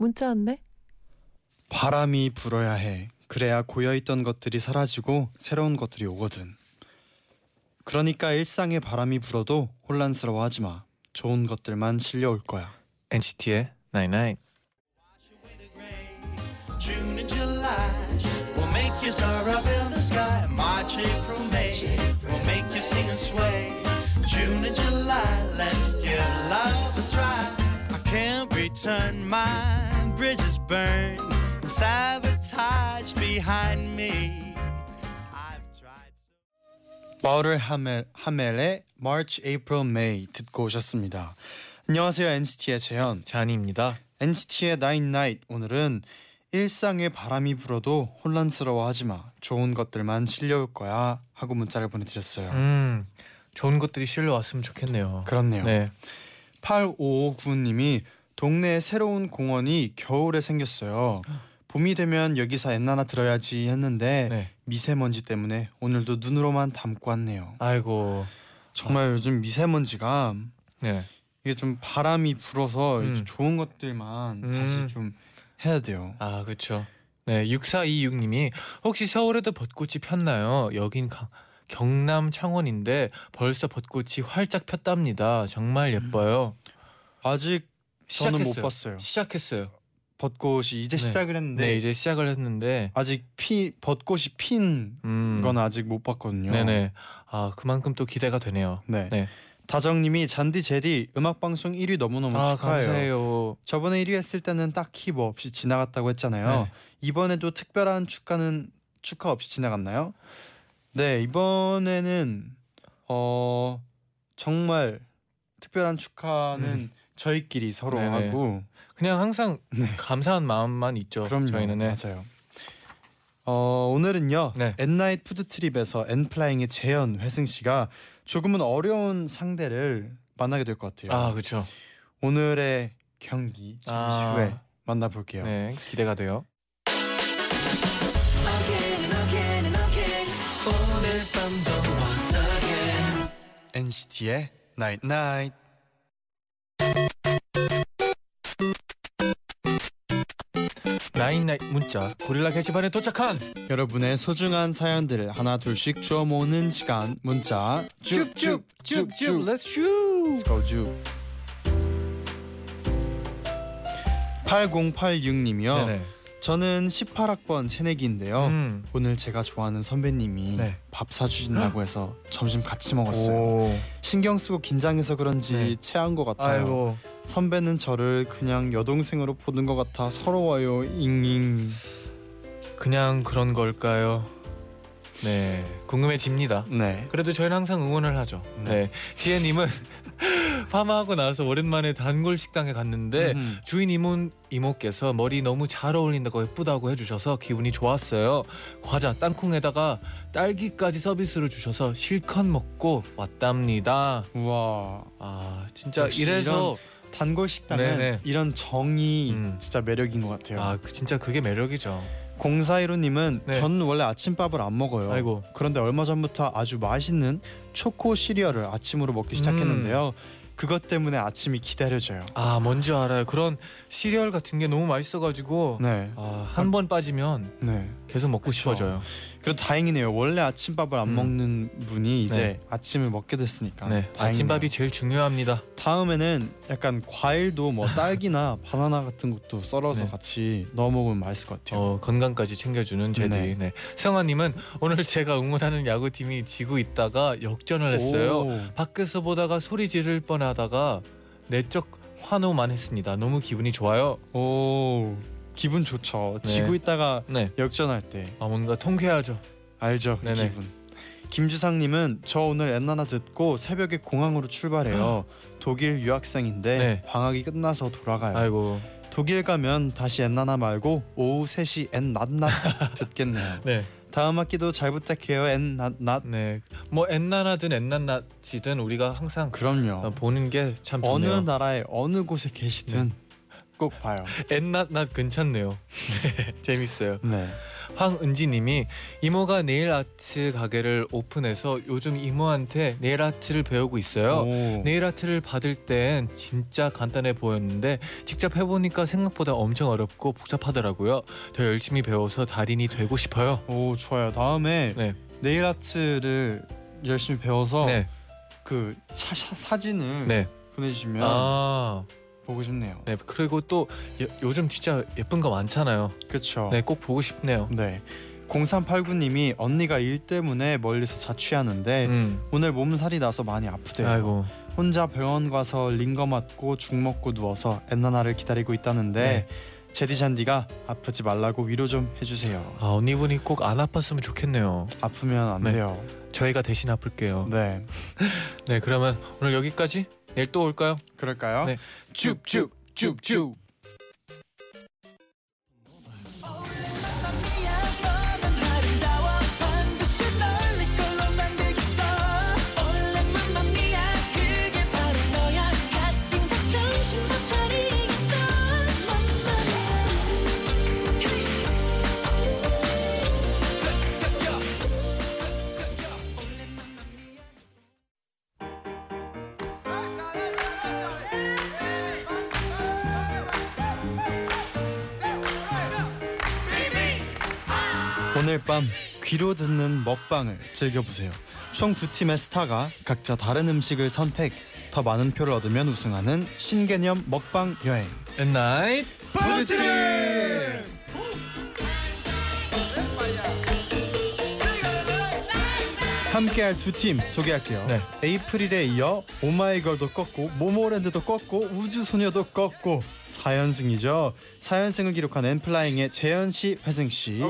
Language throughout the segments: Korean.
문자 왔네. 바람이 불어야 해. 그래야 고여있던 것들이 사라지고 새로운 것들이 오거든. 그러니까 일상에 바람이 불어도 혼란스러워하지 마. 좋은 것들만 실려올 거야. NCT의 Night Night. June and July will make you soar up in the sky. March, April, May will make you sing and sway. June and July, let's give love a try. I can't return my bridges burned and sabotage behind me. I've tried so. 마을을 하멜 하멜의 March, April, May 듣고 오셨습니다. 안녕하세요 NCT의 재현. 잔이입니다. NCT의 Nine Night 오늘은 일상에 바람이 불어도 혼란스러워하지 마. 좋은 것들만 실려올 거야 하고 문자를 보내드렸어요. 음, 좋은 것들이 실려 왔으면 좋겠네요. 그렇네요. 네. 8559님이 동네에 새로운 공원이 겨울에 생겼어요. 봄이 되면 여기서 엔나나 들어야지 했는데 네. 미세먼지 때문에 오늘도 눈으로만 담고 왔네요. 아이고. 정말 요즘 미세먼지가 네. 이게 좀 바람이 불어서 음. 좋은 것들만 음. 다시 좀 해야 돼요. 아, 그렇죠. 네, 6426님이 혹시 서울에도 벚꽃이 폈나요? 여긴 가, 경남 창원인데 벌써 벚꽃이 활짝 폈답니다. 정말 예뻐요. 아직 저는 못 시작했어요. 봤어요. 시작했어요. 벚꽃이 이제 네. 시작을 했는데 네, 이제 시작을 했는데 아직 피 벚꽃이 핀 음. 건 아직 못 봤거든요. 네네. 아, 그만큼 또 기대가 되네요. 네. 네. 다정님이 잔디 제디 음악 방송 1위 너무너무 아, 축하해요. 감사해요. 저번에 1위 했을 때는 딱히 뭐 없이 지나갔다고 했잖아요. 네. 이번에도 특별한 축하는 축하 없이 지나갔나요? 네 이번에는 어 정말 특별한 축하는 저희끼리 서로 음. 네네. 하고 그냥 항상 네. 감사한 마음만 있죠. 그럼요 저희는 네. 맞아요. 어 오늘은요 네. 엔나잇 푸드 트립에서 엔플라잉의 재현 회승 씨가 조금은 어려운 상대를 만나게 될 것 같아요. 아, 그렇죠. 오늘의 경기 잠시 아. 후에 만나볼게요. 네, 기대가 돼요. NCT의 Night Night. 나인나이 문자 고릴라 게시판에 도착한 여러분의 소중한 사연들을 하나 둘씩 주워 모으는 시간 문자 쭉쭉쭉쭉 Let's shoot. Let's go 쭉 8086님이요 네네. 저는 18학번 새내기인데요 음. 오늘 제가 좋아하는 선배님이 네. 밥 사주신다고 해서 점심 같이 먹었어요 오. 신경 쓰고 긴장해서 그런지 네. 체한 것 같아요 아이고. 선배는 저를 그냥 여동생으로 보는 것 같아 서러워요 잉잉 그냥 그런 걸까요? 네, 궁금해집니다. 네 그래도 저희는 항상 응원을 하죠. 네. 네, 지혜님은 파마하고 나서 오랜만에 단골 식당에 갔는데 음흠. 주인 이모 이모께서 머리 너무 잘 어울린다고 예쁘다고 해주셔서 기분이 좋았어요. 과자 땅콩에다가 딸기까지 서비스로 주셔서 실컷 먹고 왔답니다. 우와 아 진짜 이래서 단골 식당은 네네. 이런 정이 음. 진짜 매력인 것 같아요. 아 그- 진짜 그게 매력이죠. 0415님은 네. 전 원래 아침밥을 안 먹어요. 아이고 그런데 얼마 전부터 아주 맛있는 초코 시리얼을 아침으로 먹기 시작했는데요. 그것 때문에 아침이 기다려져요. 아 뭔지 알아요. 그런 시리얼 같은 게 너무 맛있어가지고 네, 아, 한 번 빠지면 네. 계속 먹고 그쵸. 싶어져요. 그래도 다행이네요. 원래 아침밥을 안 음. 먹는 분이 이제 네. 아침을 먹게 됐으니까. 네, 다행이네요. 아침밥이 제일 중요합니다. 다음에는 약간 과일도 뭐 딸기나 바나나 같은 것도 썰어서 네. 같이 넣어 먹으면 맛있을 것 같아요. 어, 건강까지 챙겨주는 제디. 네. 네. 세영아님은 오늘 제가 응원하는 야구팀이 지고 있다가 역전을 했어요. 오. 밖에서 보다가 소리 지를 뻔하다가 내적 환호만 했습니다. 너무 기분이 좋아요. 오 기분 좋죠. 네. 지고 있다가 네, 역전할 때 아 뭔가 통쾌하죠. 알죠 네네. 기분. 김주상님은 저 오늘 엔나나 듣고 새벽에 공항으로 출발해요. 독일 유학생인데 네. 방학이 끝나서 돌아가요. 아이고, 독일 가면 다시 엔나나 말고 오후 3시 엔낫낫 듣겠네요. 네. 다음 학기도 잘 부탁해요 엔낫낫. 네. 뭐 엔나나든 엔나나지든 우리가 항상 그럼요. 어, 보는 게 참 어느 좋네요. 나라의 어느 곳에 계시든 꼭 봐요. 엔나나 괜찮네요. 네, 재밌어요. 네. 황은지님이 이모가 네일 아트 가게를 오픈해서 요즘 이모한테 네일 아트를 배우고 있어요. 오. 네일 아트를 받을 땐 진짜 간단해 보였는데 직접 해보니까 생각보다 엄청 어렵고 복잡하더라고요. 더 열심히 배워서 달인이 되고 싶어요. 오 좋아요. 다음에 네, 네일 아트를 열심히 배워서 네, 그 사, 사, 사진을 네. 보내주시면 아, 보고 싶네요. 네. 그리고 또 요, 요즘 진짜 예쁜 거 많잖아요. 그렇죠. 네, 꼭 보고 싶네요. 네. 0389님이 언니가 일 때문에 멀리서 자취하는데 음, 오늘 몸살이 나서 많이 아프대요. 아이고, 혼자 병원 가서 링거 맞고 죽 먹고 누워서 엔나나를 기다리고 있다는데 네. 제디 잔디가 아프지 말라고 위로 좀 해주세요. 아 언니분이 꼭 안 아팠으면 좋겠네요. 아프면 안 네. 돼요. 저희가 대신 아플게요. 네. 네, 그러면 오늘 여기까지. 내일 또 올까요? 그럴까요? 네. 쭉쭉 쭉쭉. 오늘 밤 귀로 듣는 먹방을 즐겨보세요. 총 두 팀의 스타가 각자 다른 음식을 선택. 더 많은 표를 얻으면 우승하는 신개념 먹방 여행. 엔나잇 푸드트 함께할 두 팀 소개할게요. 네. 에이프릴에 이어 오마이걸도 꺾고 모모랜드도 꺾고 우주소녀도 꺾고 4연승이죠. 4연승을 기록한 엔플라잉의 재현 씨, 회승 씨.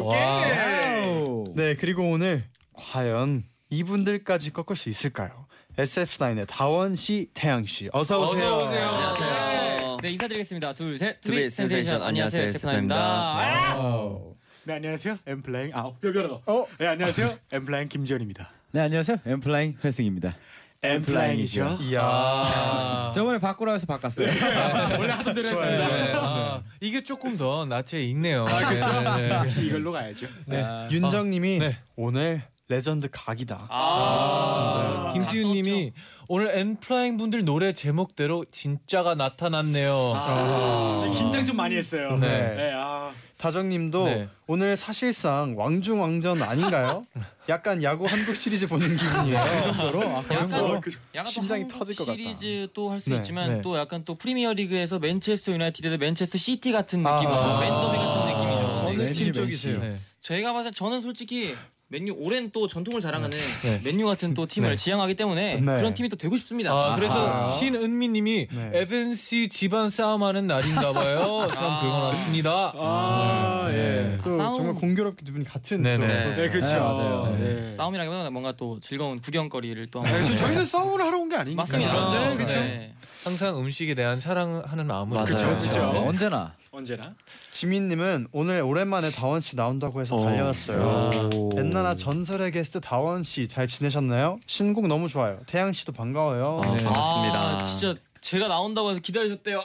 네 그리고 오늘 과연 이분들까지 꺾을 수 있을까요? SF9의 다원 씨, 태양 씨, 어서 오세요. 어서 오세요. 안녕하세요. 네 인사드리겠습니다. 둘 셋. To be To be sensation. Sensation 안녕하세요. 안녕하세요, SF9입니다. 네 안녕하세요 엔플라잉 아 여기로 어? 네 안녕하세요 엔플라잉 김재현입니다 네 안녕하세요. 엔플라잉 회승입니다. 엔플라잉이죠 이야. 아, 저번에 바꾸라 해서 바꿨어요. 원래 하던 대로 했습니다 네. 아, 이게 조금 더 낯에 익네요. 아, 네, 네. 역시 이걸로 가야죠 네. 아, 윤정님이 네. 오늘 레전드 각이다. 아, 김수윤님이 오늘 엔플라잉 분들 노래 제목대로 진짜가 나타났네요. 아, 긴장 좀 많이 했어요 네. 네, 아. 다정님도 네. 오늘 사실상 왕중왕전 아닌가요? 약간 야구 한국 시리즈 보는 기분이에요. 그 정도로 아, 그 약간 정도로 약간 심장이 또 터질 것 같다. 시리즈 또 할 수 네. 있지만 네. 또 약간 또 프리미어 리그에서 맨체스터 유나이티드 대 맨체스터 시티 같은 느낌이고 아. 맨더비 같은 느낌이죠. 어느 네. 팀 쪽이세요? 네. 저희가 봐서 저는 솔직히 맨유 오랜 또 전통을 자랑하는 네. 맨유 같은 또 팀을 네. 지향하기 때문에 네. 그런 팀이 또 되고 싶습니다. 아, 그래서 아하. 신은미님이 네. 에벤씨 집안 싸움하는 날인가봐요. 참 아. 긁어놨습니다. 아, 네. 또 싸움. 정말 공교롭게 두 분이 같은 네네. 또 네, 네 그렇죠 네, 맞아요. 네. 싸움이라기보다 뭔가 또 즐거운 구경거리를 또 네, 저- 저희는 싸움을 하러 온 게 아니니까 맞습니다. 네, 그렇죠 네. 항상 음식에 대한 사랑하는 마음으로 맞아요. 그쵸, 그쵸. 네, 언제나. 언제나 지민님은 오늘 오랜만에 다원 씨 나온다고 해서 어. 달려왔어요. 오. 엔나나 전설의 게스트 다원 씨 잘 지내셨나요? 신곡 너무 좋아요. 태양 씨도 반가워요. 아, 네. 반갑습니다. 아, 진짜 제가 나온다고 해서 기다리셨대요.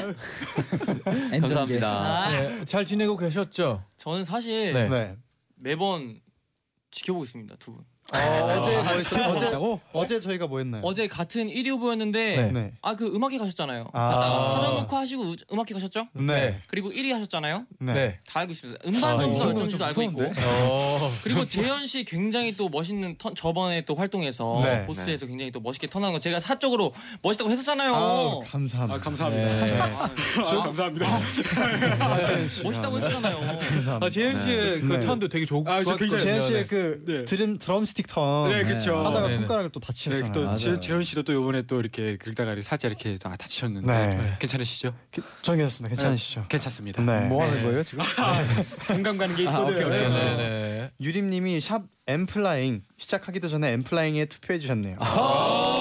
감사합니다. 아, 네, 잘 지내고 계셨죠? 저는 사실 네. 네. 매번 지켜보고 있습니다 두 분. 어, 어제 뭐 했죠? 어제? 어제 저희가 뭐 했나요? 어제 같은 1위 후보였는데 네. 네. 아 그 음악회 가셨잖아요. 아. 갔다가 사전 녹화하시고 우- 음악회 가셨죠? 네. 그리고 1위 하셨잖아요. 네. 네. 다 알고 있습니다. 음반 아, 점수가 몇 점인지도 좀 알고 있고. 어. 그리고 재현 씨 굉장히 또 멋있는 턴 저번에 또 활동에서 네. 보스에서 굉장히 또 멋있게 턴하는 거 제가 사적으로 멋있다고 했었잖아요. 아우, 감사합니다. 아 감사합니다 네. 아, 저 아, 감사합니다 아. 멋있다고 했었잖아요. 감사합니다. 아, 재현 씨의 그 네. 턴도 되게 좋, 아, 저 좋았거든요. 굉장히 재현 씨의 네. 그 네. 드럼 드럼 스틱 턴 네 그렇죠 하다가 네, 네. 손가락을 또 네, 다치셨잖아요. 또 맞아요. 재- 재현 씨도 또 이번에 또 이렇게 긁다가 살짝 이렇게 다 다치셨는데 네. 괜찮으시죠? 저는 괜찮습니다. 괜찮으시죠? 괜찮습니다. 네. 뭐 하는 네. 거예요 지금? 공감 가는 게 아, 있거든요. 오케이. 네, 네. 유림님이 샵 엔플라잉 시작하기도 전에 엔플라잉에 투표해 주셨네요. Good.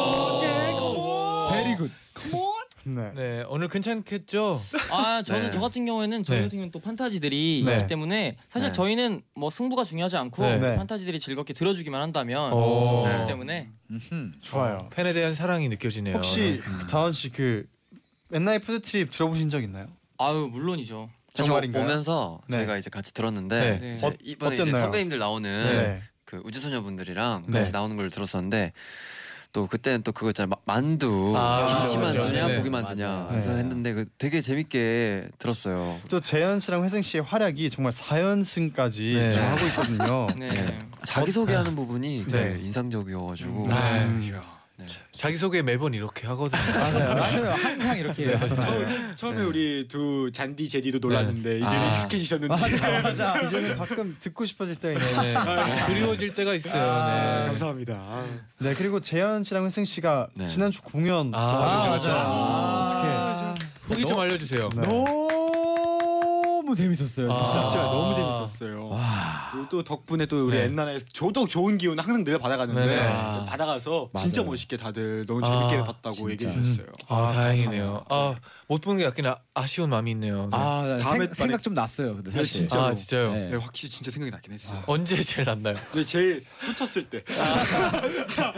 네. 네 오늘 괜찮겠죠? 아 저는 네. 저 같은 경우에는 저희 네. 같은 경우는 또 판타지들이 네. 있기 때문에 사실 네. 저희는 뭐 승부가 중요하지 않고 네. 네. 판타지들이 즐겁게 들어주기만 한다면 오. 네. 때문에 음흠. 좋아요. 팬에 대한 사랑이 느껴지네요. 혹시 다원 씨 그 엔나잇 푸드 트립 들어보신 적 있나요? 아유 물론이죠. 정말인가요? 오면서 네. 저희가 이제 같이 들었는데 네. 이제 어, 이번에 이제 어땠나요? 선배님들 나오는 네. 그 우주소녀분들이랑 네. 같이 나오는 걸 들었었는데 또 그때는 또 그거 있잖아요 마- 만두 아, 김치만 그렇죠. 드냐 네. 고기만 맞아요. 드냐 그래서 네. 했는데 그 되게 재밌게 들었어요. 또 재현 씨랑 회생 씨의 활약이 정말 4연승까지 네. 지금 하고 있거든요. 네. 네. 자기 소개하는 부분이 되게 네. 인상적이어가지고 네. 음. 네. 자기 소개 매번 이렇게 하거든요. 맞아요. 맞아요. 항상 이렇게 하죠. 처음, 처음에 우리 두 잔디 제디도 놀랐는데 이제는 아. 익숙해지셨는데 맞아 맞아. 이제는 가끔 듣고 싶어질 때가 있네요. 네, 네. 그리워질 때가 있어요. 아, 네. 감사합니다. 아. 네 그리고 재현 씨랑 회생 씨가 네. 지난주 공연 아, 또 그렇죠, 어떻게 후기 좀 알려주세요. 네. 너무 재밌었어요. 진짜. 진짜 아. 너무 재밌었어요. 와. 그리고 또 덕분에 또 우리 네. 옛날에 저도 좋은 기운 항상 늘 받아가는데 네네. 아. 받아가서 진짜 맞아요. 멋있게 다들 너무 재밌게 아, 봤다고 진짜. 얘기해 주셨어요. 아, 아, 다행이네요. 아, 못본게 약간 아, 아쉬운 마음이 있네요. 네. 아나 다음에 생, 생각 좀 났어요. 근데 네, 사실. 진짜로. 아, 진짜요? 네. 네, 확실히 진짜 생각이 나긴 했어요. 언제 제일 났나요? 근데 제일 손 쳤을 때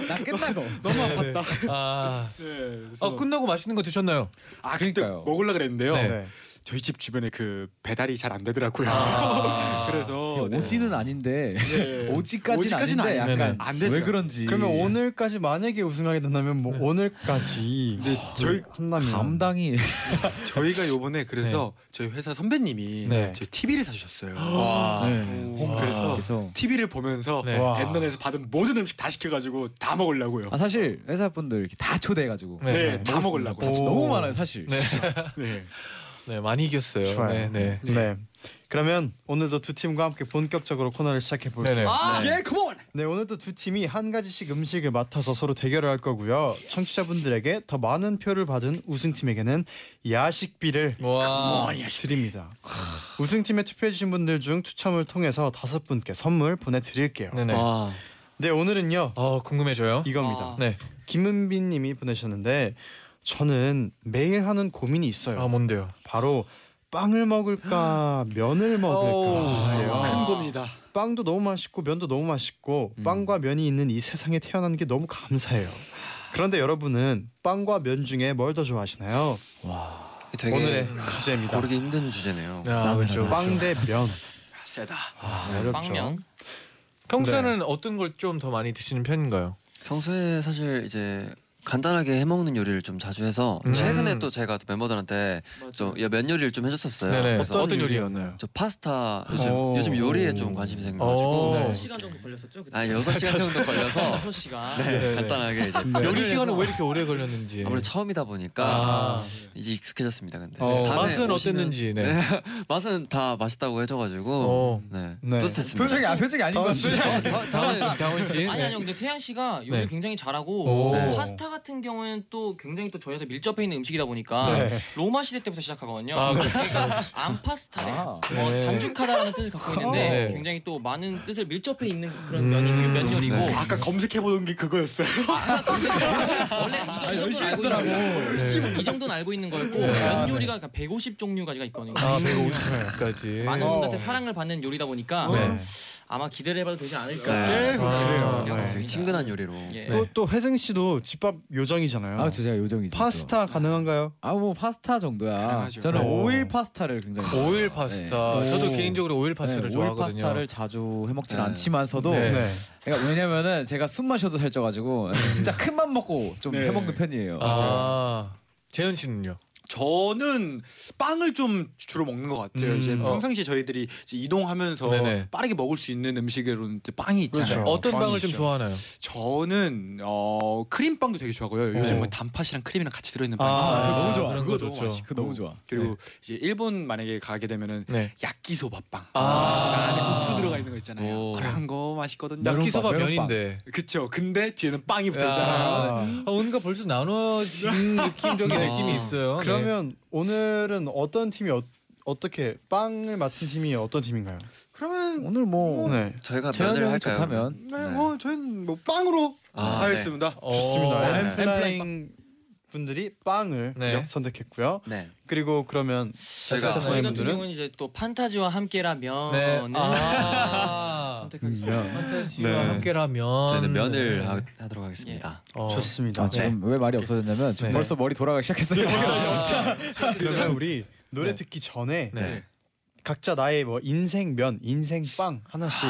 나 끝나고. 너무 네, 네. 아팠다. 아, 네, 그래서 아 끝나고 맛있는 거 드셨나요? 아 그때 그러니까요. 먹으려 그랬는데요. 네. 네. 저희 집 주변에 그 배달이 잘 안 되더라고요. 아. 그래서 네. 오지는 아닌데 네. 오지까지는 오지까지는 아닌데 아닌데 약간 안왜 되더라고요. 그런지. 그러면 오늘까지 만약에 우승하게 된다면 뭐 오늘까지 근데 저희 한다면 감당이 저희가 요번에 그래서 저희 회사 선배님이 네. 저희 TV를 사주셨어요. 와. 네. 와. 그래서 그래서 TV를 보면서 네. 와. 엔던에서 받은 모든 음식 다 시켜가지고 다 먹으려고요. 아 사실 회사 분들 이렇게 다 초대해가지고 네. 네, 다 먹으려고. 오. 너무 많아요 사실. 네, 네. 네 많이 이겼어요. 좋아요. 네, 네. 네. 그러면 오늘도 두 팀과 함께 본격적으로 코너를 시작해 볼게요. 네네. 아, 예, 컴온. 네, 오늘도 두 팀이 한 가지씩 음식을 맡아서 서로 대결을 할 거고요. 청취자분들에게 더 많은 표를 받은 우승팀에게는 야식비를 와. 드립니다. 우승팀에 투표해 주신 분들 중 추첨을 통해서 다섯 분께 선물 보내 드릴게요. 네네. 와. 네, 오늘은요 어 궁금해져요. 이겁니다. 아. 네. 김은빈 님이 보내셨는데 저는 매일 하는 고민이 있어요. 아 뭔데요? 바로 빵을 먹을까 면을 먹을까 오. 큰 고민이다. 빵도 너무 맛있고 면도 너무 맛있고 빵과 면이 있는 이 세상에 태어난 게 너무 감사해요. 그런데 여러분은 빵과 면 중에 뭘 더 좋아하시나요? 되게 오늘의 주제입니다. 고르기 힘든 주제네요. 아 그렇죠. 빵 대 면. 세다. 아, 어렵죠. 빵면. 평소에는 어떤 걸 좀 더 많이 드시는 편인가요? 평소에 사실 이제 간단하게 해먹는 요리를 좀 자주 해서 음. 최근에 또 제가 또 멤버들한테 좀면 요리를 좀 해줬었어요. 네네. 그래서 어떤, 어떤 요리였나요? 저 파스타 요즘 오. 요즘 요리에 좀 관심이 오. 생겨가지고 네. 6시간 정도 걸렸었죠? 그때? 아 6시간 정도 걸려서 6시간. 네, 네네. 간단하게 이제 네. 요리 시간은 왜 이렇게 오래 걸렸는지. 아무래도 처음이다 보니까 아. 이제 익숙해졌습니다. 근데 어, 다음에 맛은 오시면- 어땠는지. 네. 맛은 다 맛있다고 해줘가지고 어. 네, 네. 뿌듯했습니다. 표정이 아 표정이 아닌 것 같아요. 다- 다원 씨, 다원 씨. 아니 네. 아니요 근데 태양 씨가 요리 네. 굉장히 잘하고 파스타 같은 경우에는 또 굉장히 또 저희한테 밀접해 있는 음식이다 보니까 네. 로마 시대 때부터 시작하거든요. 아, 그렇죠. 그러니까 암파스타, 아. 뭐 네. 단축하다라는 뜻을 갖고 있는데 네. 굉장히 또 많은 뜻을 밀접해 있는 그런 음. 면이 면 요리고 네. 아까 검색해 보던 게 그거였어요. 원래 이, 이 정도는 알고 있는 네. 이 정도는 알고 있는 거였고 면 요리가 150 종류까지가 있거든요. 아 150까지. 많은 어. 분들한테 사랑을 받는 요리다 보니까 네. 아마 기대를 해봐도 되지 않을까. 네. 아, 네. 되게 있습니다. 친근한 요리로 예. 네. 또, 또 회승 씨도 집밥 요정이잖아요. 아 저 제가 요정이죠. 파스타 가능한가요? 아 뭐 파스타 정도야. 가능하죠. 저는 네. 오일 파스타를 굉장히 오일 파스타. 네. 저도 오. 개인적으로 오일 파스타를 네, 오일 좋아하거든요. 파스타를 자주 해 먹진 네. 않지만서도 네. 네. 그러니까 왜냐면은 제가 숨만 쉬어도 살쪄 가지고 진짜 큰 맘 먹고 좀 네. 해먹는 편이에요. 아 재현 씨는요? 저는 빵을 좀 주로 먹는 것 같아요. 음, 이제 어. 평상시 저희들이 이제 이동하면서 네네. 빠르게 먹을 수 있는 음식으로는 또 빵이 있잖아요. 그렇죠. 어떤 빵을 좀 빵이죠. 좋아하나요? 저는 어 크림빵도 되게 좋아하고요. 요즘 오. 뭐 단팥이랑 크림이랑 같이 들어있는 아, 빵 있잖아요. 그거 너무 좋아. 그런 그거 거 너무 좋죠. 맛있고. 그거 너무 좋아. 그리고 이제 일본 만약에 가게 되면은 네. 야끼소바빵 아. 안에 국수 들어가 있는 거 있잖아요. 오. 그런 거 맛있거든요. 야, 야키소바 면인데. 그쵸. 근데 뒤에는 빵이 붙어 야. 있잖아요. 아, 아, 뭔가 벌써 나눠진 느낌적인 아. 느낌이 있어요. 네. 그러면 오늘은 어떤 팀이 어, 어떻게 빵을 맡은 팀이 어떤 팀인가요? 그러면 오늘 뭐 네. 저희가 면을 할까요? 좋다면 네, 네. 뭐 저희는 뭐 빵으로 아, 하겠습니다. 어, 좋습니다. 네. 엠플라잉 분들이 빵을 네. 그죠? 선택했고요. 네. 그리고 그러면 저희가 SF9 저희 같은 경우는 이제 또 판타지와 함께라면 네. 아. 선택하겠습니다. 판타지와 네. 함께라면 저희는 면을 네. 하, 하도록 하겠습니다. 어. 좋습니다. 아, 지금 왜 말이 없어졌냐면 지금 네. 벌써 머리 돌아가기 시작했어요. 그러면 우리 노래 네. 듣기 전에 네. 각자 나의 뭐 인생 면, 인생 빵 하나씩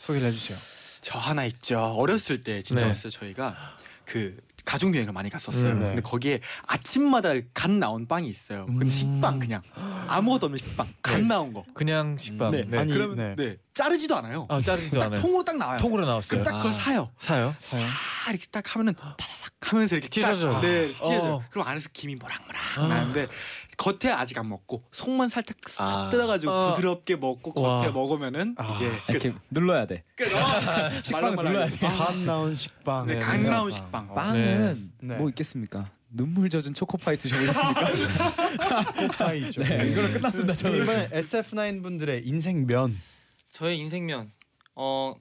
소개를 해주세요. 저 하나 있죠. 어렸을 때 진짜 네. 어렸을 때 저희가 그 가족 여행을 많이 갔었어요. 음, 네. 근데 거기에 아침마다 갓 나온 빵이 있어요. 근데 음. 식빵 그냥 아무것도 없는 식빵 갓 네. 나온 거. 그냥 식빵. 네. 네. 아니, 그러면 네. 네. 자르지도 않아요. 아 자르지도 딱 않아요. 통으로 딱 나와요. 통으로 나왔어요. 그럼 딱 그걸 아. 사요. 사요? 사요. 아 이렇게 딱 하면은 바사삭 하면서 이렇게 찢어져요. 딱, 네, 이렇게 찢어져요. 어. 그럼 안에서 김이 모락모락 아. 나는데 겉에 아직 안 먹고 속만 살짝 쏙 아. 뜯어가지고 아. 부드럽게 먹고 겉에 와. 먹으면은 아. 이제 끝. 이렇게 눌러야 돼. 끝. 어. 식빵 눌러야 돼. 갓 나온 식빵. 네, 네, 갓 네. 나온 식빵. 어. 빵은 네. 뭐 있겠습니까? 눈물 젖은 초코파이 드셔보셨습니까? 파이죠. 네, 이걸로 끝났습니다. 그럼 저는. 이번에 SF9 분들의 인생 면. 저의 인생면 어.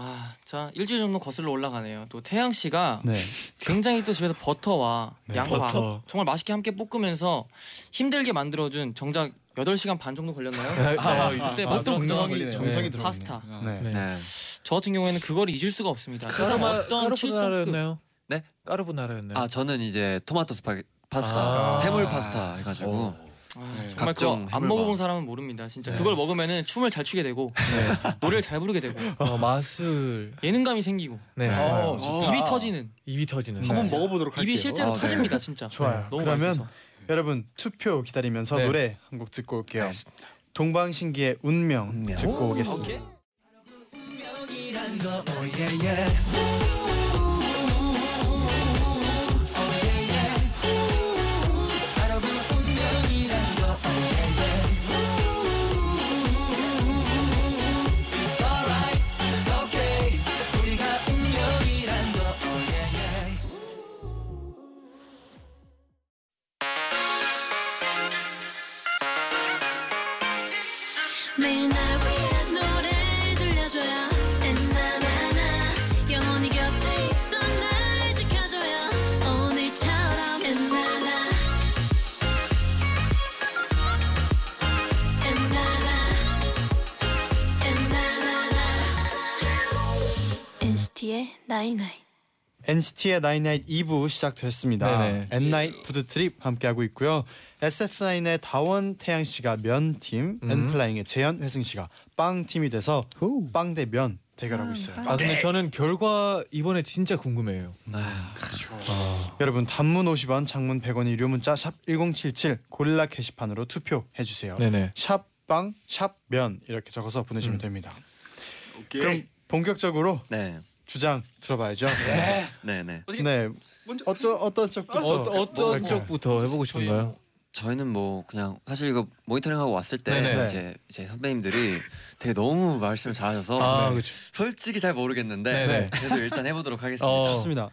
아, 자 일주일 정도 거슬러 올라가네요. 또 태양 씨가 네. 굉장히 또 집에서 버터와 네, 양파 버터. 정말 맛있게 함께 볶으면서 힘들게 만들어준 정작 8시간 반 정도 걸렸나요? 아, 그때 아, 만들었던 정성이 정성이 네. 들어. 파스타. 네. 네. 네. 저 같은 경우에는 그걸 잊을 수가 없습니다. 세상 까르마- 어떤 칠성급 까르보나라였나요? 네? 까르보나라였나요? 아 저는 이제 토마토 스파게 파스타, 아. 해물 파스타 해가지고 아, 네. 정말 그거 안. 먹어본 사람은 모릅니다. 진짜 네. 그걸 먹으면은 춤을 잘 추게 되고 노래를 잘 부르게 되고 어, 맛을 예능감이 생기고 네. 어, 좋다. 입이 터지는 입이 터지는. 네. 한번 먹어보도록 할게요. 입이 실제로 아, 네. 터집니다 진짜. 좋아요. 너무 그러면 맛있어서. 여러분 투표 기다리면서 네. 노래 한 곡 듣고 올게요. 알겠습니다. 동방신기의 운명 운명. 듣고 오겠습니다. 운명이란 거 oh yeah yeah NCT의 night night NCT의 나인나잇 2부 시작됐습니다. 네네. 엔나잇 푸드 트립 함께하고 있고요. SF9의 다원 태양 씨가 면 팀, 음. 엔플라잉의 재현 회승 씨가 빵 팀이 돼서 빵 대 면 대결하고 있어요. 아 근데 저는 결과 이번에 진짜 궁금해요. 여러분 단문 50원, 장문 100원이 유료 문자 샵 1077 고릴라 게시판으로 투표해 주세요. 네네. 샵 빵, 샵 면 이렇게 적어서 보내시면 음. 됩니다. 오케이. 그럼 본격적으로 네. 주장 들어봐야죠. 네, 네. 네. 먼저 어떤 어떤 쪽부터? 어, 어떤 쪽부터 해보고 싶은가요? 저희는 뭐 그냥 사실 이거 모니터링하고 왔을 때 네네. 이제 이제 선배님들이 되게 너무 말씀을 잘하셔서 아. 솔직히 잘 모르겠는데 네네. 그래도 일단 해보도록 하겠습니다. 어. 좋습니다.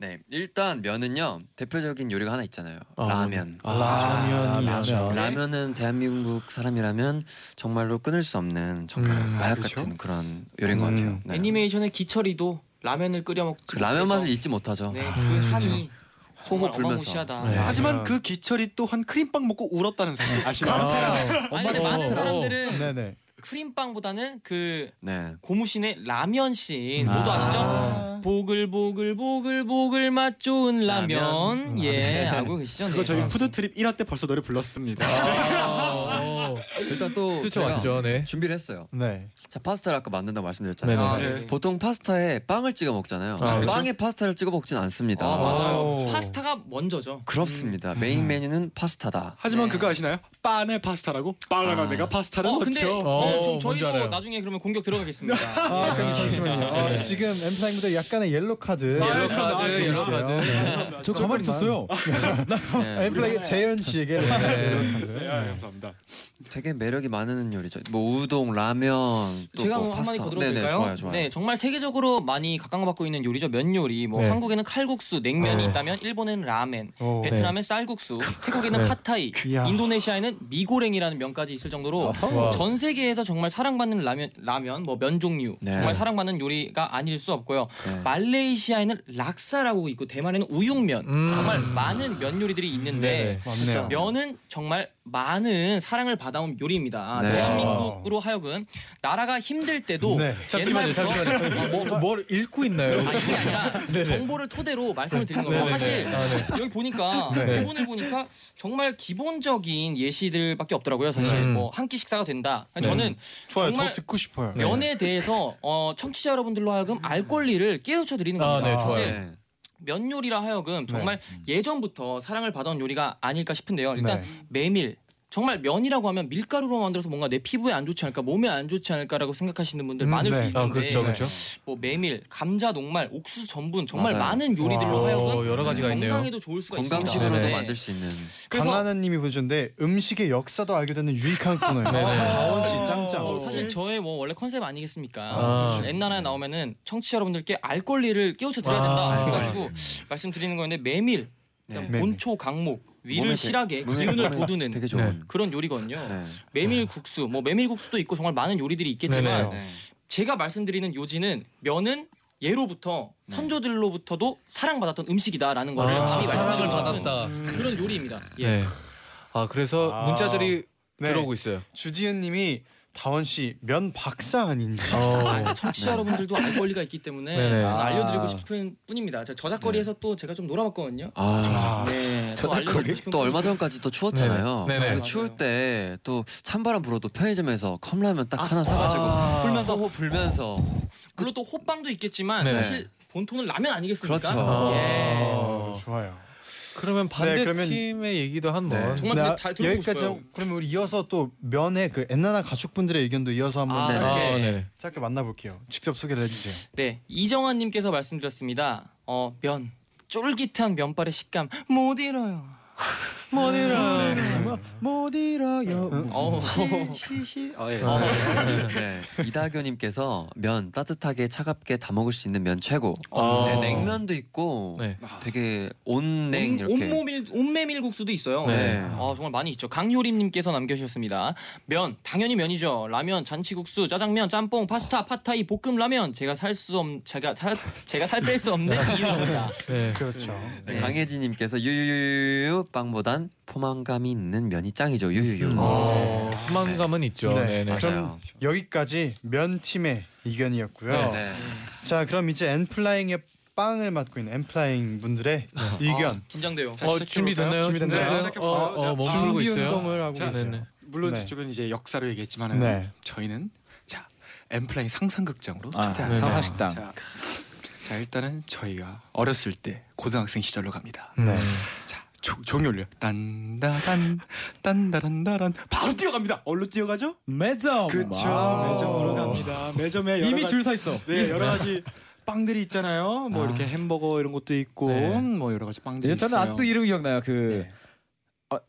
네, 일단 면은요 대표적인 요리가 하나 있잖아요. 아, 라면. 아, 라면이죠. 라면. 라면은 대한민국 사람이라면 정말로 끊을 수 없는 정말 음, 마약 그렇죠? 같은 그런 요리인 것 음. 같아요. 네. 애니메이션의 기철이도 라면을 끓여 먹지 그 라면 맛을 잊지 못하죠. 네, 음, 그 한이 호호 불면서. 네. 하지만 그 기철이 또 한 크림빵 먹고 울었다는 사실 아시나요? 아니 근데 많은 어, 사람들은 네네. 크림빵보다는 그 네. 고무신의 라면 씬 아. 모두 아시죠? 보글보글 보글보글 맛 좋은 라면, 라면. 예 알고 계시죠? 그거 네. 저희 푸드트립 1화 때 벌써 노래 불렀습니다. 아, 일단 또 맞죠. 네. 준비를 했어요. 네. 자 파스타를 아까 만든다고 말씀드렸잖아요. 아, 네. 네. 보통 파스타에 빵을 찍어 먹잖아요. 아, 그렇죠? 빵에 파스타를 찍어 먹진 않습니다. 아 맞아요. 오. 파스타가 먼저죠. 그렇습니다. 메인 메뉴는 파스타다. 하지만 네. 그거 아시나요? 빵에 파스타라고? 빵을 아. 내가 파스타를 어. 근데 어, 어, 좀 뭔지 저희도. 나중에 그러면 공격 들어가겠습니다. 아 그럼 잠시만요. 어, 지금 엔플라잉부터 약간의 옐로 카드. 옐로 아, 카드, 아, 옐로 아, 카드. 네. 저 가만히 있었어요. 네. 엔플라잉 재현 씨에게 네. 옐로 카드. 네, 아, 감사합니다. 되게 매력이 많은 요리죠. 뭐 우동, 라면, 또 제가 뭐뭐 한마디 파스타. 더 네네, 들어볼까요? 좋아요, 좋아요. 네, 정말 세계적으로 많이 각광받고 있는 요리죠. 면 요리. 뭐 네. 한국에는 칼국수, 냉면이 네. 있다면 일본에는 라멘, 오. 베트남엔 쌀국수, 태국에는 네. 팟타이, 이야. 인도네시아에는 미고랭이라는 면까지 있을 정도로 와. 전 세계에서 정말 사랑받는 라면, 라면, 뭐 면 종류 네. 정말 사랑받는 요리가 아닐 수 없고요. 네. 말레이시아에는 락사라고 있고 대만에는 우육면 음. 정말 많은 면 요리들이 있는데. 면은 정말 많은 사랑을 받아온 요리입니다. 네. 대한민국으로 하여금 나라가 힘들 때도 네. 잠시만요, 옛날부터 잠시만요. 뭐, 뭘 읽고 있나요? 아, 이게 아니라 네네. 정보를 토대로 말씀을 드리는 겁니다. 네네네. 사실 아, 네. 여기 보니까 네. 대본을 보니까 정말 기본적인 예시들밖에 없더라고요. 사실 음. 뭐한 끼 식사가 된다. 저는 좋아요. 정말 더 듣고 싶어요. 네. 면에 대해서 어, 청취자 여러분들로 하여금 알 권리를 깨우쳐 드리는 아, 겁니다. 네, 사실 좋아요. 네. 면 요리라 하여금 정말 예전부터 사랑을 받아온 요리가 아닐까 싶은데요. 일단 네. 메밀 정말 면이라고 하면 밀가루로 만들어서 뭔가 내 피부에 안 좋지 않을까, 몸에 안 좋지 않을까라고 생각하시는 분들 음, 많을 네. 수 있는데 아, 그렇죠, 그렇죠. 뭐 메밀, 감자, 녹말, 옥수수, 전분 정말 맞아요. 많은 요리들로 와, 하여금 여러 가지가 있네요. 건강에도 좋을 수가 있습니다. 건강식으로도 네. 만들 수 있는. 강하나님이 보셨는데 음식의 역사도 알게 되는 유익한 코너예요. 네네. 다원 씨 짱짱. 어, 사실 저의 뭐 원래 컨셉 아니겠습니까? 아. 옛날에 나오면은 청취자 여러분들께 알 권리를 깨우쳐 드려야 된다 아. 해가지고 말씀드리는 건데 메밀, 네. 그다음 본초 강목, 위를 실하게 몸에- 기운을 몸에 돋우는 되게 좋은. 그런 요리거든요. 네. 메밀국수, 뭐 메밀국수도 있고 정말 많은 요리들이 있겠지만 네네. 네. 제가 말씀드리는 요지는 면은 예로부터 네. 선조들로부터도 사랑받았던 음식이다라는 거를 아, 감히 싶은 받았다. 그런 요리입니다. 예. 네. 아 그래서 아. 문자들이 네. 들어오고 있어요. 주지은님이 다원 씨 면 박사 아닌지. 어. 아, 청취자 여러분들도 알 권리가 있기 때문에 네네. 저는 아. 알려드리고 싶은 뿐입니다. 제가 저작거리에서 또 제가 좀 놀아봤거든요. 아, 네, 또 알려드리고 싶은 또 뿐- 얼마 전까지 또 추웠잖아요. 네네. 네네. 그 추울. 때 또 찬바람 불어도 편의점에서 컵라면 딱 아, 하나 사가지고 아. 불면서 호 불면서 물론 또 호빵도 있겠지만 네네. 사실 본토는 라면 아니겠습니까? 그렇죠. 예. 어, 좋아요. 그러면 반대 네, 그러면- 팀의 얘기도 한번. 네. 정말 네, 근데 다 들어보고 여기까지 싶어요. 하고 그러면 우리 이어서 또 면의 그 엔나나 가족분들의 의견도 이어서 한번 아, 짧게, 아, 네. 짧게 만나볼게요. 직접 소개를 해주세요. 네, 이정환님께서 말씀드렸습니다. 어, 면 쫄깃한 면발의 식감 못 잃어요. 못 잃어. 못 잃어요. 어, 시시. 아 예. 어. 네. 이다교님께서 면 따뜻하게 차갑게 다 먹을 수 있는 면 최고. 어. 네, 냉면도 있고 네. 되게 온냉 온, 이렇게. 온모밀 온메밀국수도 있어요. 네. 아 정말 많이 있죠. 강효림님께서 남겨주셨습니다. 면 당연히 면이죠. 라면, 잔치국수, 짜장면, 짬뽕, 파스타, 팟타이, 볶음 라면. 제가 살 수 없, 제가 살 제가 살 뺄 수 없는 이유입니다. 네. 그렇죠. 네, 강혜진님께서 유유유유 빵보단 포만감이 있는 면이 짱이죠. 유유유. 어, 희망감은 있죠. 네. 네. 네. 맞아요. 그럼 여기까지 면 팀의 의견이었고요. 네, 네. 자 그럼 이제 엔플라잉의 빵을 맡고 있는 엔플라잉 분들의 의견. 긴장돼요. 어, 준비됐나요? 준비됐나요? 시작해볼까요? 어, 어, 자, 머무르고 준비 있어요. 운동을 하고 자, 있어요. 네네. 물론 네. 저쪽은 이제 역사로 얘기했지만 네. 저희는 자 엔플라잉 상상극장으로 아, 초대합니다. 네네. 상상식당. 자, 자 일단은 저희가 어렸을 때 고등학생 시절로 갑니다. 네. 자 조, 종이 올려 딴다란 딴다란다란 바로 뛰어갑니다. 어디로 뛰어가죠? 매점. 그쵸 와우. 매점으로 갑니다. 매점에 여러 이미 가지- 줄 서 있어. 네 여러 가지 빵들이 있잖아요. 뭐 아. 이렇게 햄버거 이런 것도 있고 네. 뭐 여러 가지 빵들이 예, 저는 있어요. 아직도 이름이 기억나요. 그 네. 어,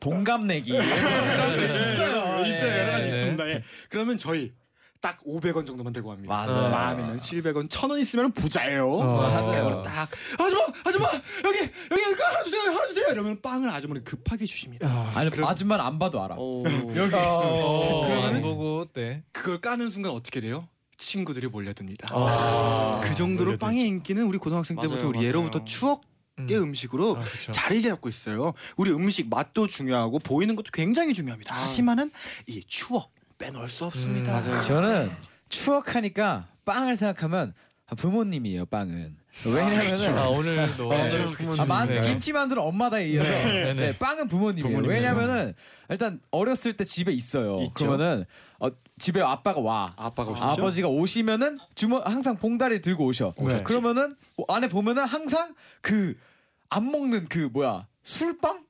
동갑내기. 있어요. 있어요 여러 가지 네. 있습니다. 예. 그러면 저희 딱 500원 정도만 들고 갑니다. 맞아요. 많으면 700원, 1000원 있으면 부자예요. 맞아요. 그거를 딱 아줌마, 아줌마 여기 여기 이거 하나 주세요, 하나 주세요. 이러면 빵을 아주머니 급하게 주십니다. 아니 그럼- 아줌마는 안 봐도 알아. 오. 여기 어, 안 보고 네. 그걸 까는 순간 어떻게 돼요? 친구들이 몰려듭니다. 아, 그 정도로 몰려들죠. 빵의 인기는 우리 고등학생 때부터 맞아요, 우리 맞아요. 예로부터 추억 의 음. 식으로 아, 그렇죠. 자리를 잡고 있어요. 우리 음식 맛도 중요하고 보이는 것도 굉장히 중요합니다. 아. 하지만은 이 추억 빼놓을 수 없습니다. 음, 맞아요. 저는 추억하니까 빵을 생각하면 부모님이에요. 빵은. 왜냐면은 아 오늘도 네. 아, 만, 네. 김치 만두는 엄마다에 이어서 네, 네. 네, 빵은 부모님이에요. 부모님이죠. 왜냐면은 일단 어렸을 때 집에 있어요. 있죠. 그러면은 어, 집에 아빠가 와. 아빠가 오셨죠? 아버지가 오시면은 주머 항상 봉다리 들고 오셔. 오셨지. 그러면은 어, 안에 보면은 항상 그 안 먹는 그 뭐야 술빵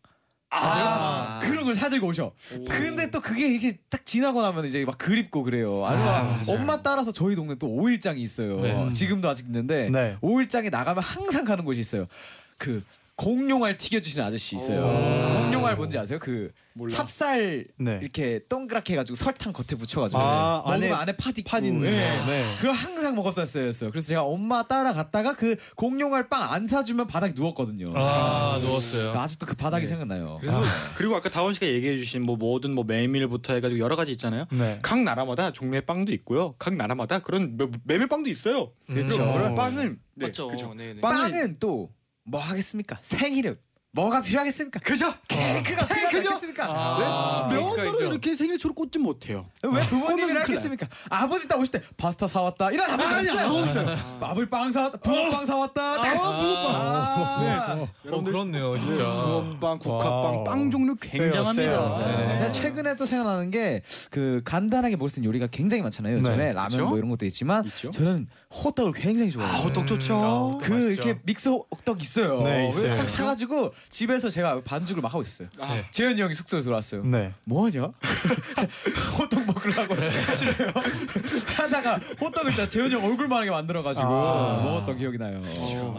아세요? 아. 그런 걸 사들고 오셔. 근데 또 그게 이게 딱 지나고 나면 이제 막 그립고 그래요. 아니면 아, 맞아요. 엄마 따라서 저희 동네 또 오일장이 있어요. 네. 지금도 아직 있는데 네. 오일장에 나가면 항상 가는 곳이 있어요. 그 공룡알 튀겨주시는 아저씨 있어요. 공룡알 뭔지 아세요? 그 찹쌀 네. 이렇게 동그랗게 해가지고 설탕 겉에 붙여가지고 아, 먹으면 안에 안에 팥 있고 팥 있는 예. 거. 네. 그걸 항상 먹었었어요. 그래서 제가 엄마 따라갔다가 그 공룡알 빵 안 사주면 바닥에 누웠거든요. 아 누웠어요. 아직도 그 바닥이 생각나요. 그래서 그리고 아까 다원 씨가 얘기해주신 뭐 뭐든 뭐 메밀부터 해가지고 여러 가지 있잖아요. 네. 각 나라마다 종류의 빵도 있고요. 각 나라마다 그런 메- 메밀빵도 있어요. 그렇죠. 그런 빵은 네, 맞죠. 그죠. 네, 네. 빵은 또 뭐 하겠습니까? 생일은 뭐가 필요하겠습니까? 그죠? 케이크가 케이크죠? 필요하겠습니까? 아, 명언대로 케이크가 있죠. 이렇게 생일초를 꽂지 못해요. 왜 부모님이 꼬면 하겠습니까? 아버지 딱 오실 때 파스타 사왔다 이런 아버지 아니, 없어요. 아무 없어요. 아버지 빵 사왔다, 붕어빵 사왔다. 아, 붕어빵. 어 그렇네요 진짜. 붕어빵, 국화빵. 빵 종류 굉장합니다. 세요, 세요. 네. 제가 최근에 또 생각나는 게 그 간단하게 먹을 수 있는 요리가 굉장히 많잖아요. 요즘에 네, 라면 그쵸? 뭐 이런 것도 있지만 있죠. 저는 호떡을 굉장히 좋아해요. 아, 호떡 좋죠. 그 맛있죠. 이렇게 믹스 호떡 있어요. 네, 있어요. 딱 사가지고 집에서 제가 반죽을 막 하고 있었어요. 아, 네. 재현이 형이 숙소에 들어왔어요. 네. 뭐하냐? 호떡 먹으려고 하시래요. 하다가 호떡을 진짜 재현이 형 얼굴만하게 만들어가지고 아. 먹었던 기억이 나요.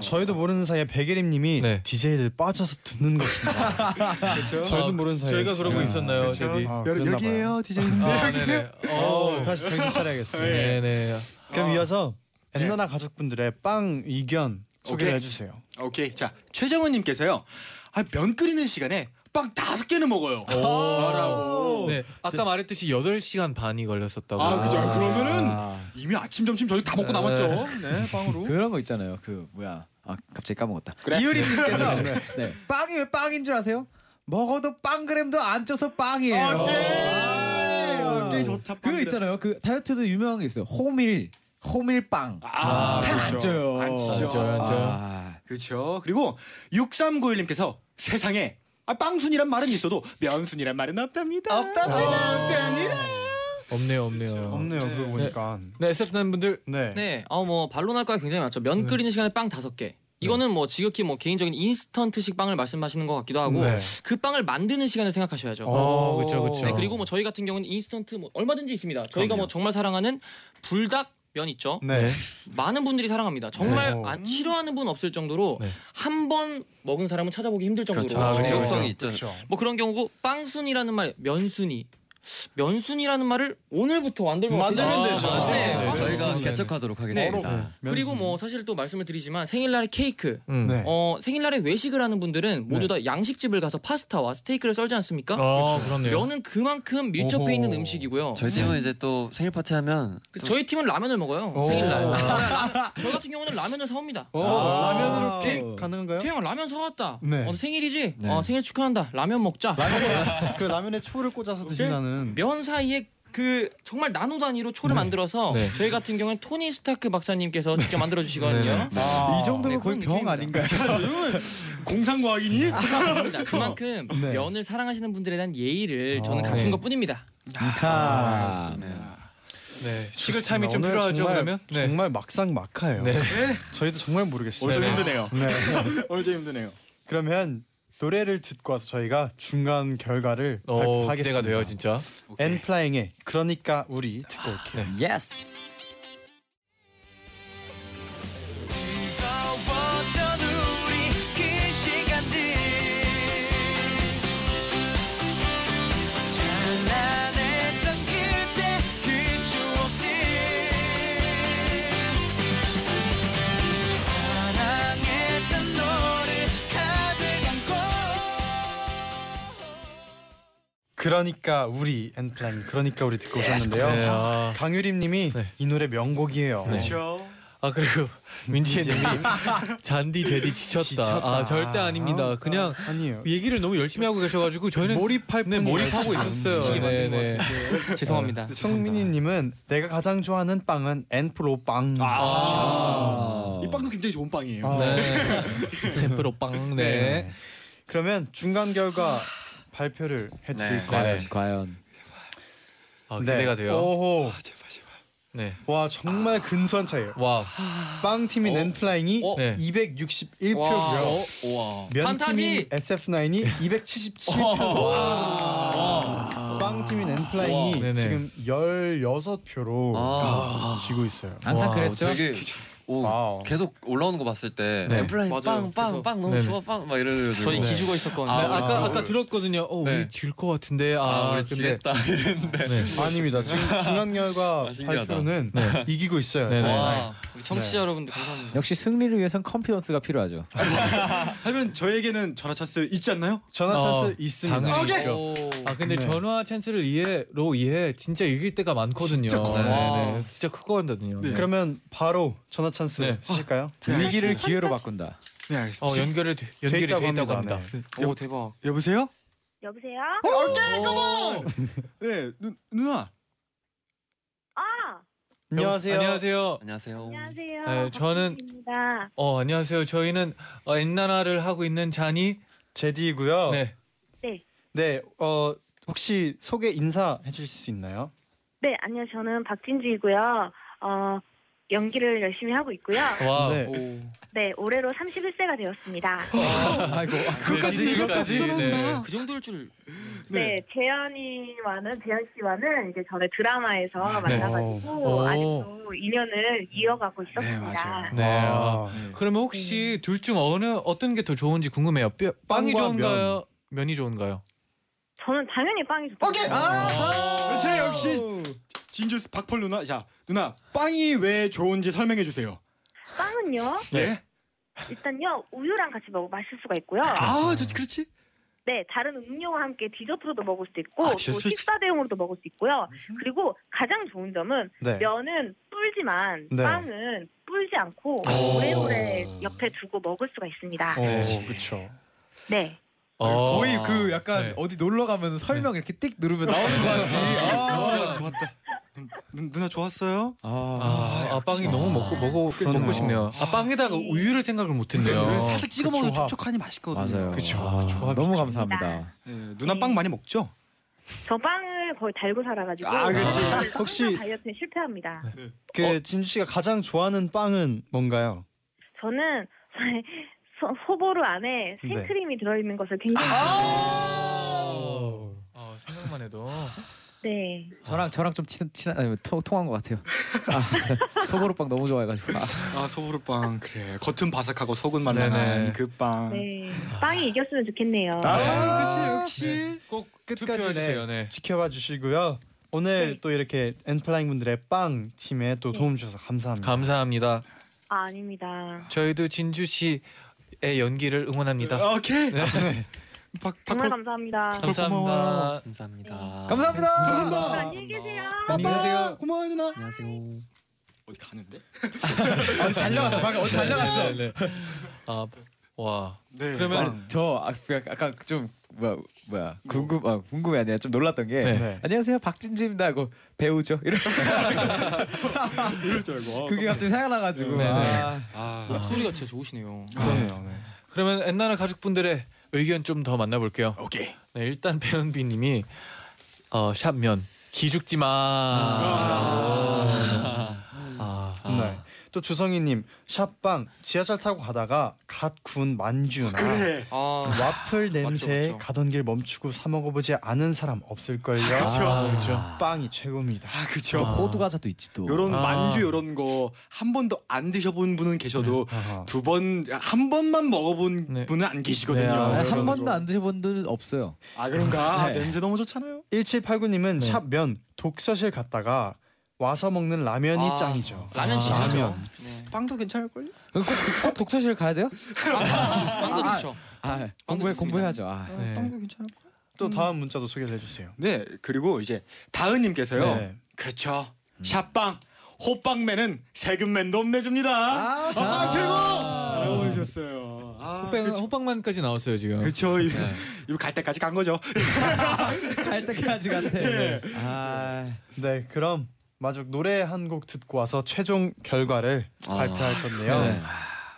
저희도 모르는 사이에 백예림님이 네. DJ를 빠져서 듣는 것입니다. 그렇죠. 저희도 아, 모르는 사이에 저희가 그러고 있었나요, 그렇죠. 저기? 아, 여- 여기에요, 디제이님. 아 네네. 어, 어 다시 정신 차려야겠어요. 네네. 그럼 이어서 네. 엔나나 가족분들의 빵 의견 소개를 오케이. 해주세요. 오케이. 자, 최정은님께서요. 아, 면 끓이는 시간에 빵 다섯 개는 먹어요. 오. 네 아까 말했듯이 8시간 반이 걸렸었다고. 아, 그죠. 아. 그러면은 아. 이미 아침, 점심 저희 다 먹고 남았죠. 네, 빵으로. 그런 거 있잖아요. 그 뭐야? 아 갑자기 까먹었다. 그래. 이효림님께서 네. 빵이 왜 빵인 줄 아세요? 먹어도 빵 그램도 안 쪄서 빵이에요. 오케이. 오케이, 좋다. 그거 빵 있잖아요. 그 다이어트도 유명한 게 있어요. 호밀 호밀빵. 아, 살안 그렇죠. 쪄요. 안 찌죠. 안 쪄요, 안 쪄요. 아, 그렇죠. 그리고 6391님께서 세상에 아, 빵순이란 말은 있어도 면순이란 말은 없답니다. 없답니다. 없답니다. 없네요, 없네요. 없네요. 네. 그러고 보니까. 네, SF9 분들 네. 네, 아뭐 반론할 거가 굉장히 많죠. 면 끓이는 시간에 빵 다섯 개. 이거는 뭐 지극히 뭐 개인적인 인스턴트식 빵을 말씀하시는 것 같기도 하고 네. 그 빵을 만드는 시간을 생각하셔야죠. 어, 그렇죠, 그렇죠. 네, 그리고 뭐 저희 같은 경우는 인스턴트 뭐 얼마든지 있습니다. 저희가 뭐 정말 사랑하는 불닭 면 있죠. 네. 많은 분들이 사랑합니다. 정말 네. 안- 싫어하는 분 없을 정도로 네. 한번 먹은 사람은 찾아보기 힘들 정도로 그렇죠. 아, 그렇죠. 중독성이 있죠. 뭐 그런 경우고 빵순이라는 말, 면순이, 면순이라는 말을 오늘부터 만들면 만들면? 되죠. 아, 네. 네, 저희가 빵순이는- 개척하도록 하겠습니다. 그리고 뭐 사실 또 말씀을 드리지만 생일날에 케이크, 음. 네. 어 생일날에 외식을 하는 분들은 모두 다 양식집을 가서 파스타와 스테이크를 썰지 않습니까? 아, 그렇네요. 면은 그만큼 밀접해 오호. 있는 음식이고요. 저희 팀은 이제 또 생일 파티 하면 그 저희 팀은 라면을 먹어요. 오. 생일날. 라- 저 같은 경우는 라면을 사옵니다. 오, 아. 라면으로 케이크 가능한가요? 태양 라면 사왔다. 네. 어, 생일이지? 네. 어, 생일 축하한다. 라면 먹자. 그 라면에 초를 꽂아서 드신다는. 면 사이에 그 정말 나노 단위로 초를 만들어서 네. 저희 같은 경우는 토니 스타크 박사님께서 직접 만들어 주시거든요. 이 정도면 네, 거의 병 느낌입니다. 아닌가요? 공상과학이니? 아닙니다. 그만큼 네. 면을 사랑하시는 분들에 대한 예의를 저는 아. 갖춘 네. 것뿐입니다. 아, 네, 식을 타임이 좀 필요하죠, 정말, 그러면? 네. 정말 막상 막하요. 네. 저희도 정말 모르겠어요. 오늘 좀 네. 힘드네요. 네. 오늘 좀 힘드네요. 그러면 노래를 듣고 와서 저희가 중간 결과를 어, 발표하겠습니다. 기대가 돼요, 진짜. 엔플라잉의 그러니까 우리 듣고 올게요. Yes. 그러니까 우리 엔플라잉 그러니까 우리 듣고 오셨는데요. 네, 아, 강유림님이 네. 이 노래 명곡이에요. 그렇죠. 아 그리고 민지님 잔디 제디 지쳤다. 지쳤다. 아 절대 아닙니다. 그냥 아, 아니에요. 얘기를 너무 열심히 하고 계셔가지고 저희는 몰입할 네 뿐이에요, 몰입하고. 있었어요. 지치게 네, 네. 죄송합니다. 송민희님은 내가 가장 좋아하는 빵은 엔프로 빵. 아. 이 빵도 굉장히 좋은 빵이에요. 아. 네. 템프로 빵. 네. 그러면 중간 결과 발표를 해드릴까요? 과연 과연. 아, 기대가 돼요. 오호. 네. 와 정말 근소한 차이에요. 와. 빵 팀인 엔플라잉이 어? 네. 261표고요. 와. 면 판타지! 팀인 SF9이 277표. 빵 팀인 엔플라잉이 네네. 지금 16표로 아. 지고 있어요. 항상 와, 그랬죠. 되게 오, 와우. 계속 올라오는 거 봤을 때 네. 엔플라잉 맞아요. 빵빵 그래서- 빵 너무 네네. 좋아 빵 막 이래가지고 저희 네. 기죽어 있었거든요. 네, 아, 아 까 아, 아까 아, 들었거든요. 어, 네. 우리 질 것 같은데. 아, 아, 우리 근데 지겠다 이랬는데 네. 아닙니다. 지금 중간 결과 아, 신기하다. 발표는 네. 이기고 있어요. 네, 네. 와 우리 청취자 여러분들 감사합니다. 역시 승리를 위해선 confidence가 필요하죠. 하면 저에게는 전화 찬스 있지 않나요? 전화 어, 찬스 있습니다. 당연히 오케이. 아 근데 네. 전화 찬스를 이해로 이해 진짜 이길 때가 많거든요. 진짜 네, 커요. 네, 진짜 크거든요. 네. 그러면 바로 전화 찬스 네. 쓰실까요? 위기를 기회로 바꾼다. 네 알겠습니다. 어 연결이 돼- 연결이 돼 있다고 합니다. 네. 오 대박. 여보세요? 여보세요? 오케이 컴온. 네 누, 누나. 아, 안녕하세요. 안녕하세요. 안녕하세요 안녕하세요. 네, 저는- 박수입니다. 어 안녕하세요. 저희는 어, 엔나나를 하고 있는 잔이 제디고요. 네. 네, 어 혹시 소개 인사 해 주실 수 있나요? 네, 안녕. 저는 박진주이고요. 어, 연기를 열심히 하고 있고요. 와. 네. 오. 네, 올해로 31세가 되었습니다. 아이고 그것까지 네, 이것까지 네. 그 정도일 줄. 네, 재현이와는 재현 씨와는 이제 전에 드라마에서 네. 만나가지고 오. 아직도 인연을 이어가고 있었습니다. 네. 아, 아, 그러면 혹시 둘 중 어느 어떤 게 더 좋은지 궁금해요. 뼈, 빵이 빵과 좋은가요? 면이 좋은가요? 저는 당연히 빵이 좋습니다. 오케이. 그렇지 역시 진주 박펄 누나. 자 누나 빵이 왜 좋은지 설명해 주세요. 빵은요, 네. 일단요 우유랑 같이 먹어 마실 수가 있고요. 아 좋지 그렇지. 네, 다른 음료와 함께 디저트로도 먹을 수 있고 아, 또 디저트? 식사 대용으로도 먹을 수 있고요. 그리고 가장 좋은 점은 네. 면은 불지만 네. 빵은 불지 않고 오. 오래오래 옆에 두고 먹을 수가 있습니다. 오. 그렇죠. 네. 어. 거의 그 약간 네. 어디 놀러 가면 설명 이렇게 띡 누르면 나오는 거 같지. 아, 좋았다. 누, 누나 좋았어요? 아, 아, 빵이 너무 먹고 먹고 그러네요. 먹고 싶네요. 아 빵에다가 우유를 생각을 못했네요. 그래, 살짝 찍어 먹으면 조합. 촉촉하니 맛있거든요. 맞아요. 그쵸. 아, 조합이 너무. 감사합니다. 네, 누나 빵 많이 먹죠? 저 빵을 거의 달고 살아가지고 아, 그치. 저는 혹시- 항상 다이어트에 실패합니다. 그 진주 씨가 가장 좋아하는 빵은 뭔가요? 저는 소, 소보루 안에 네. 생크림이 들어있는 것을 굉장히 아, 아, 생각만 해도 네. 저랑 저랑 좀 친한 친한 아니, 통, 통한 것 같아요. 아, 소보루빵 너무 좋아해가지고. 아, 아 소보루빵 그래. 겉은 바삭하고 속은. 말랑한 그 빵. 네. 빵이 이겼으면 좋겠네요. 아, 그치 역시. 꼭 끝까지 투표해 주세요. 네. 지켜봐 주시고요. 오늘 네. 또 이렇게 엔플라잉 분들의 빵 팀에 또 도움 주셔서 감사합니다. 감사합니다. 아, 아닙니다. 저희도 진주 씨의 연기를 응원합니다. 오케이. 네. 박 정말 감사합니다. 감사합니다. 감사합니다 감사합니다. 감사합니다. 안녕히 계세요. 안녕히 가세요. 고마워요 누나. 안녕하세요 어디 가는데? 달려갔어. 방금 어디 달려갔어. 네, 네. 아, 와. 네. 그러면 저 아, 아까 좀 뭐야 뭐야 궁금 아, 궁금해 아니라 좀 놀랐던 게 네. 네. 안녕하세요 박진주입니다 하고 배우죠 이런 이럴 줄 알고. 그게 갑자기 생각나가지고 네, 네. 아, 아. 목소리가 진짜 좋으시네요. 네. 그러면 엔나나 가족분들의 의견 좀 더 만나볼게요. 오케이. 네, 일단 배은비님이 어, 샵면 기죽지 마. 아, 네. 또 주성희님 샷빵 지하철 타고 가다가 갓 구운 만주나 그래. 아, 와플 냄새에 맞죠. 가던 길 멈추고 사 먹어보지 않은 사람 없을걸요. 아, 그렇죠. 빵이 최고입니다. 아 그쵸. 또 호두 과자도 있지 또 요런 아. 만주 요런 거 한 번도 안 드셔본 분은 계셔도 아하. 두번 한 번만 먹어본 네. 분은 안 계시거든요. 네, 아, 그렇죠, 한 번도 안 드셔본 분은 없어요. 아 그런가? 아, 네. 냄새 너무 좋잖아요. 1789님은 네. 샵면 독서실 갔다가 와서 먹는 라면이 아, 짱이죠. 라면 진짜 라면. 좋죠. 네. 빵도 괜찮을걸요? 꼭, 꼭 독서실 가야 돼요? 빵도 아, 좋죠. 아 공부해 좋습니다. 공부해야죠. 아. 네. 빵도 괜찮을걸? 또 다음 문자도 소개를 해주세요. 네 그리고 이제 다은님께서요. 네. 그렇죠. 샷빵 호빵맨은 세금맨도 없내줍니다. 아, 호빵 최고! 아. 라고 보내셨어요. 아, 호빵 호빵만까지 나왔어요 지금. 이- 네. 이거 갈 때까지 간 거죠. 갈 때까지 같아. 네. 아, 네, 그럼 마지막 노래 한 곡 듣고 와서 최종 결과를 아. 발표할 건데요. 네.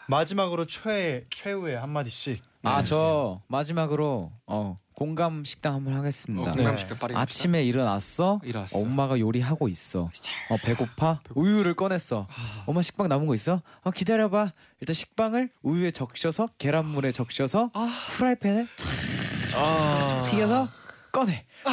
마지막으로 최 최후의 한 마디씩. 아 저 마지막으로 어 공감 식당 한번 하겠습니다. 어, 공감 식당 빠르게 합시다. 아침에 일어났어. 일어났어. 엄마가 요리하고 있어. 어 배고파? 우유를 꺼냈어. 엄마 식빵 남은 거 있어? 어 기다려봐. 일단 식빵을 우유에 적셔서 계란물에 적셔서 프라이팬에 아, 튀겨서 꺼내. 어,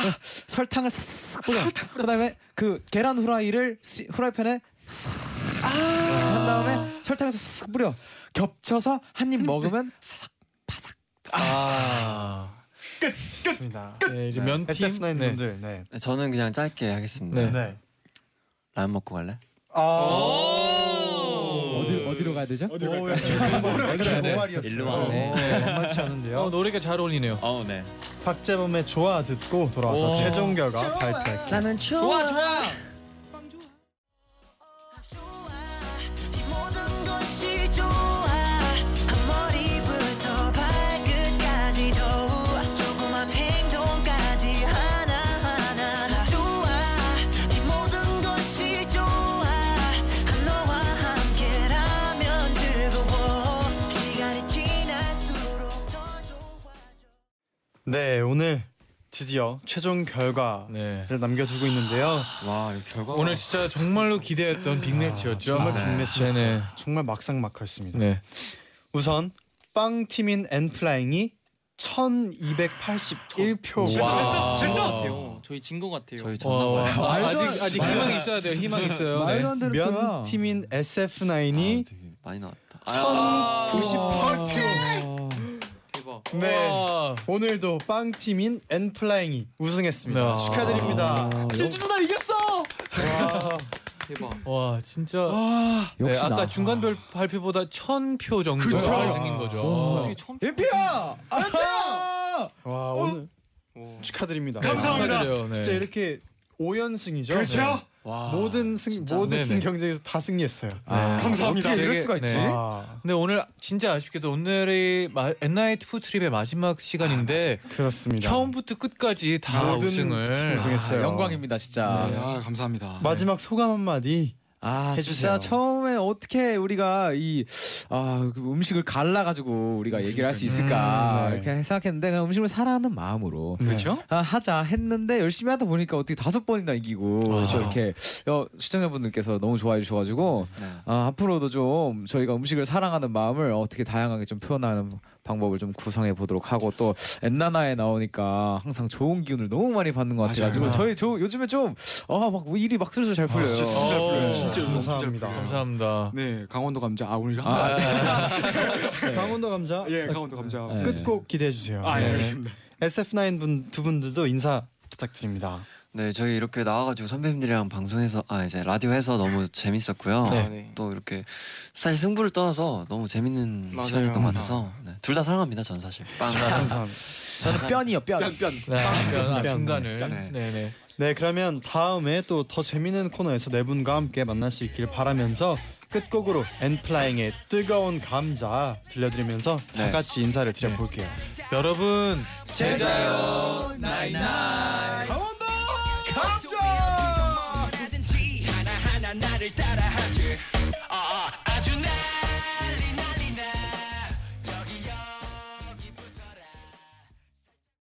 설탕을 싹 뿌려. 그다음에 그 계란 후라이를 시- 후라이팬에 싹 한 다음에 설탕에서 싹 뿌려 겹쳐서 한 입 먹으면 아. 좋습니다. 네, 이제 면 팀. SF9 네. 분들 네. 네, 저는 그냥 짧게 하겠습니다. 네. 네. 라면 먹고 갈래? 아. 어디 어디로 가야 되죠? 어디로 갈까요? 뭐랄까요? 네. 모발이었어요. 일로 와네. 어, 만만치 않은데요. 어, 노래가 잘 어울리네요. 어, 네. 박재범의 좋아 듣고 돌아와서 오. 최종 결과 발표할게요. 좋아 좋아. 네, 오늘 드디어 최종 결과를 네. 남겨두고 있는데요. 와, 이 결과 오늘 진짜 정말로 기대했던 빅매치였죠. 정말 네. 빅매치였어요. 네네. 정말 막상막하였습니다. 네. 우선 빵 팀인 엔플라잉이 1281표. 와. 같아요. 저희 진 것 같아요. 저희 와, 졌나 봐요. 와, 말도 아직 안- 아직 희망이 있어야 돼요. 희망이 있어요. 네. 말도 안 되는. 면 팀인 SF9이 아, 되게 많이 나왔다. 아. 1098표. 네. 와. 오늘도 빵 팀인 엔플라잉이 우승했습니다. 네. 축하드립니다. 아, 진주 누나 이겼어. 와. 대박. 와 진짜 아. 네, 역시 아까 나. 중간별 발표보다 천 표 정도 그쵸. 생긴 거죠. 어떻게 임피야! 안돼요! 와 오늘 오. 축하드립니다. 네, 축하드려요. 네. 진짜 이렇게 5연승이죠. 그렇죠. 와. 모든 승 진짜. 모든 네네. 경쟁에서 다 승리했어요. 아, 감사합니다. 어떻게 이럴 수가 있지? 네. 와. 근데 오늘 진짜 아쉽게도 오늘이 마- 엔나잇 푸드트립의 마지막 시간인데 그렇습니다. 처음부터 끝까지 다 모든 우승을 우승했어요. 아, 영광입니다 진짜. 네. 아, 감사합니다. 마지막 소감 한마디. 아 해주세요. 진짜 처음에 어떻게 우리가 이 아, 그 음식을 갈라 가지고 우리가 얘기를 할 수 있을까 음, 네. 이렇게 생각했는데 그냥 음식을 사랑하는 마음으로 그렇죠? 아, 하자 했는데 열심히 하다 보니까 어떻게 다섯 번이나 이기고 또 이렇게 어, 시청자분들께서 너무 좋아해 주셔가지고 네. 아, 앞으로도 좀 저희가 음식을 사랑하는 마음을 어떻게 다양하게 좀 표현하는 방법을 좀 구성해 보도록 하고 또 엔나나에 나오니까 항상 좋은 기운을 너무 많이 받는 것 같아가지고. 저희 저 요즘에 좀아막 일이 막 슬슬 잘 풀려요. 진짜 잘 풀려요. 진짜 너무 감사합니다. 감사합니다. 네, 강원도 감자. 아, 오늘 한 아, 강원도 감자. 예, 강원도 감자. 네. 끝곡 기대해 주세요. 아, 예, 네. 알겠습니다. SF9 분 두 분들도 인사 부탁드립니다. 네, 저희 이렇게 나와가지고 선배님들이랑 방송에서 아 이제 라디오에서 너무 재밌었고요. 네. 아, 네. 또 이렇게 사실 승부를 떠나서 너무 재밌는 맞아요. 시간이었던 것 같아서 네, 둘다 사랑합니다. 전 사실. 빵. 감사합니다. 저는 뼈이요 뼈. 뺨 뺨. 네, 아, 뺨. 중간을. 네. 네 네. 네, 그러면 다음에 또 더 재밌는 코너에서 네 분과 함께 만날 수 있길 바라면서 끝곡으로 엔플라잉의 뜨거운 감자 들려드리면서 다 네. 같이 인사를 드려볼게요. 여러분 제자요 나잇나잇